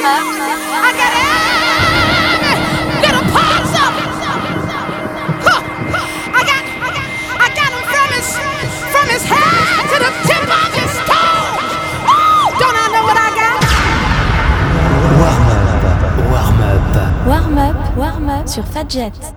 Got? Warm sur. Fadjet.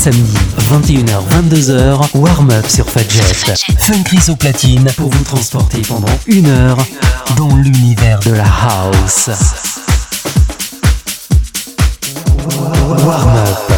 Samedis, 21h-22h, warm-up sur Fadjet. Fun au platine pour vous transporter pendant une heure dans l'univers de la house. Warm-up.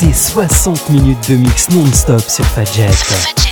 c'est 60 minutes de mix non-stop sur Fadjet.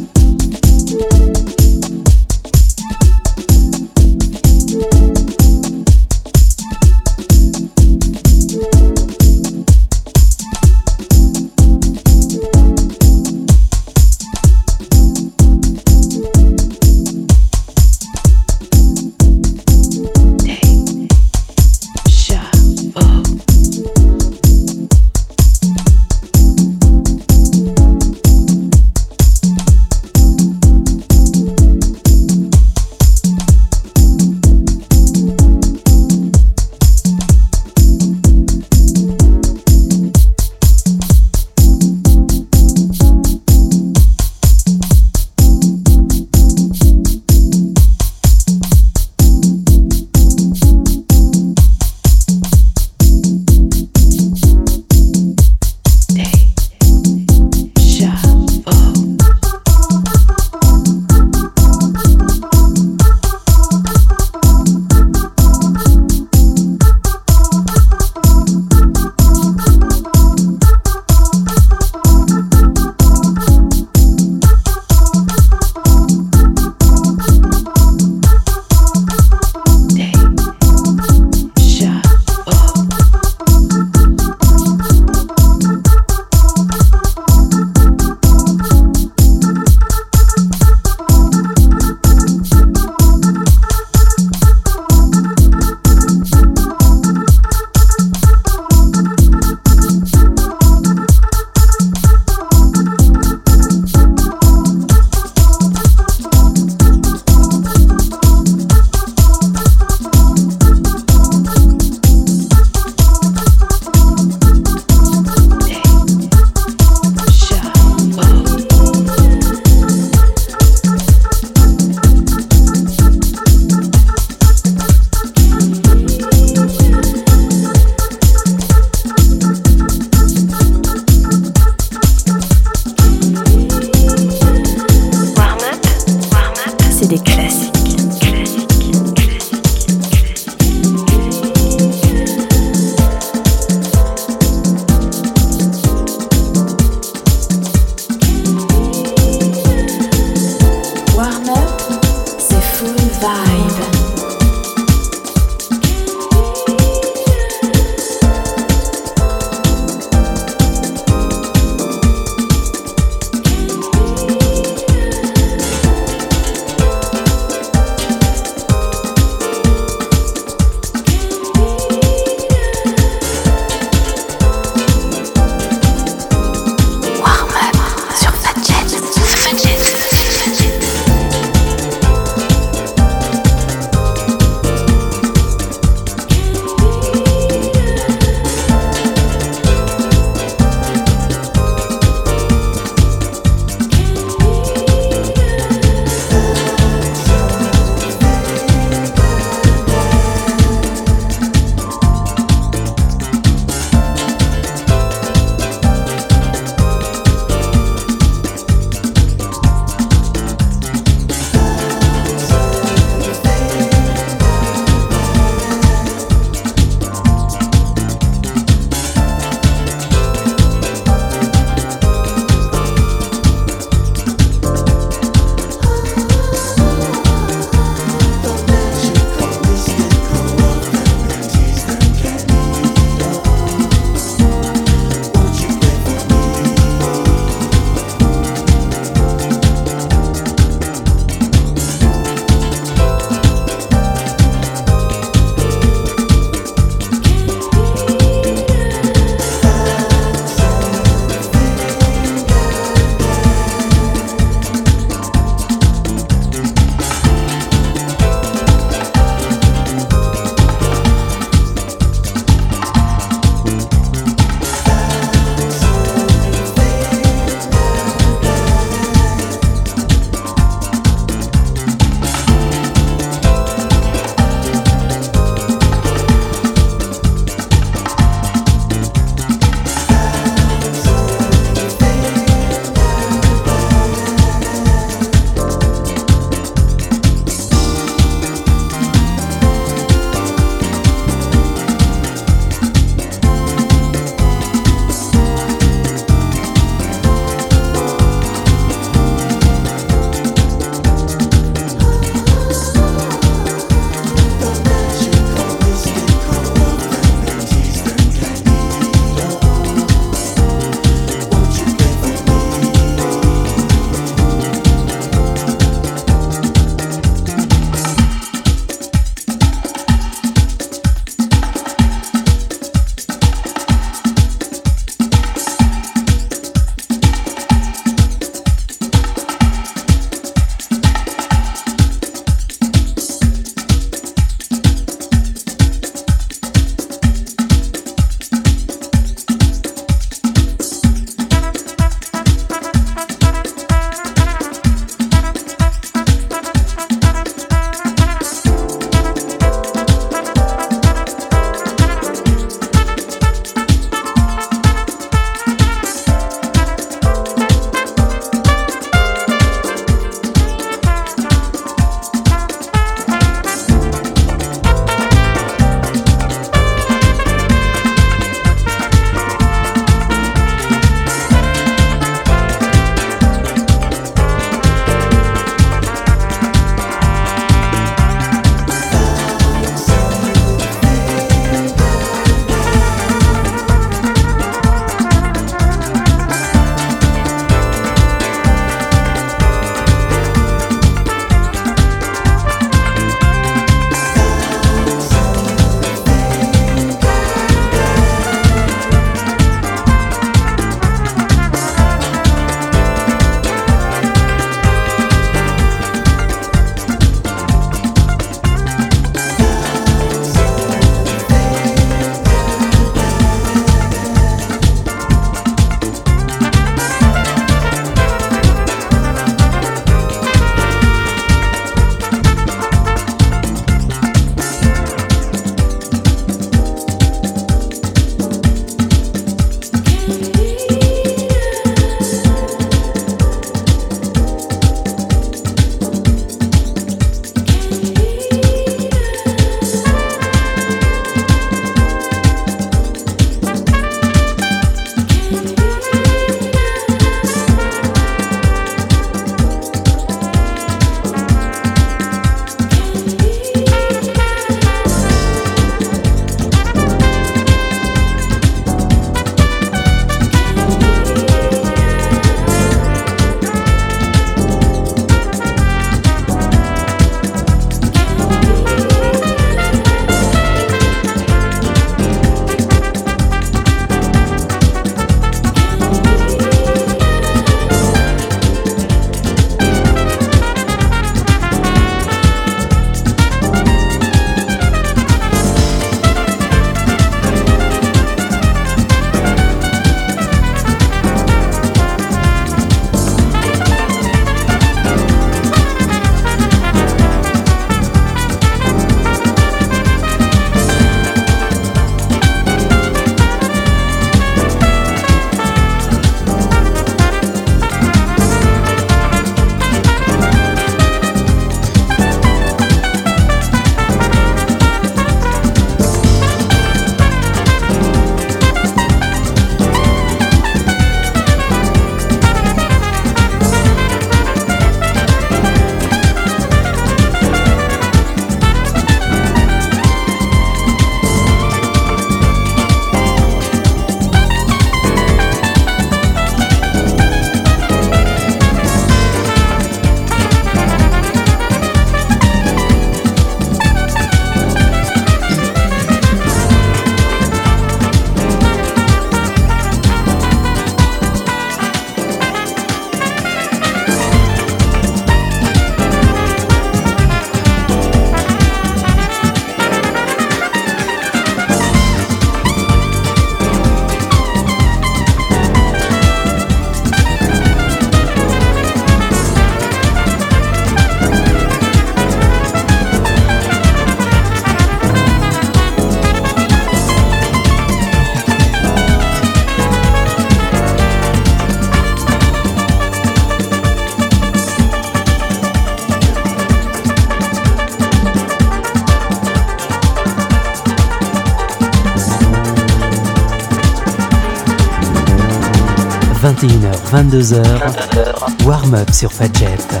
22h, warm-up sur Fadjet.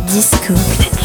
Disco.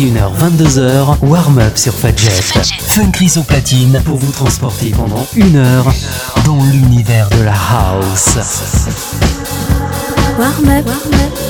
21h-22h, warm-up sur Fadjet. Fun Chris au platine pour vous transporter pendant une heure dans l'univers de la house. Warm-up, warm-up, warm-up.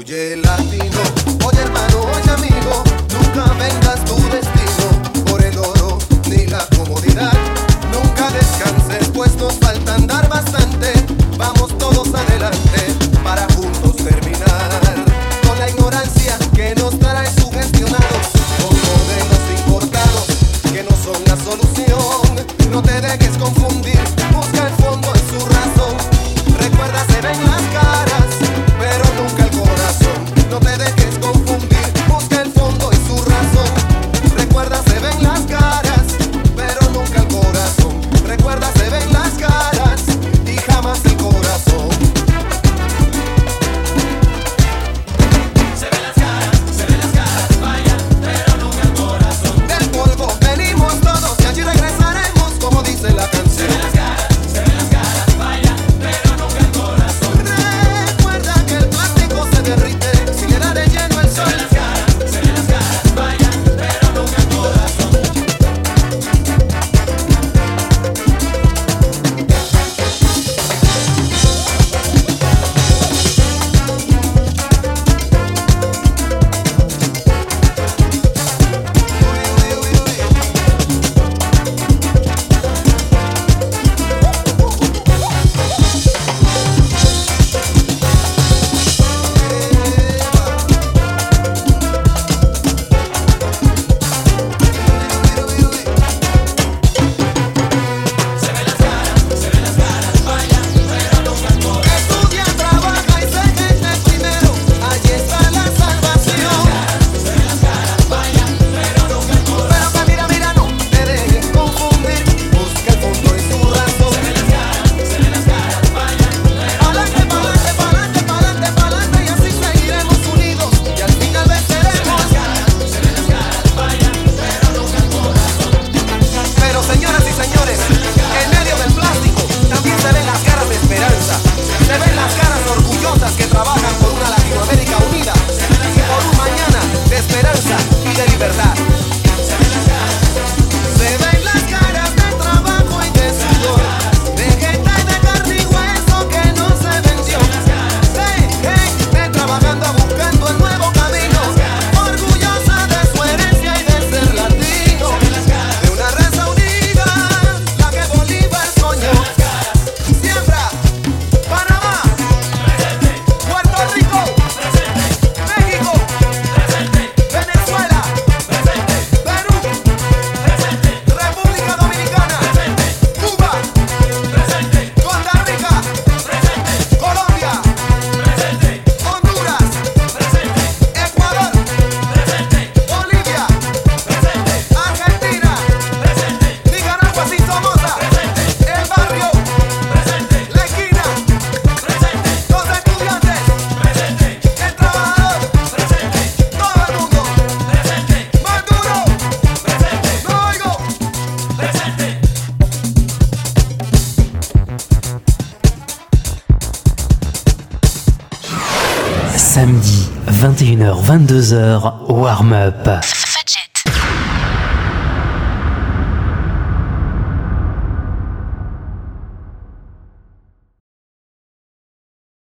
Huye la 22h.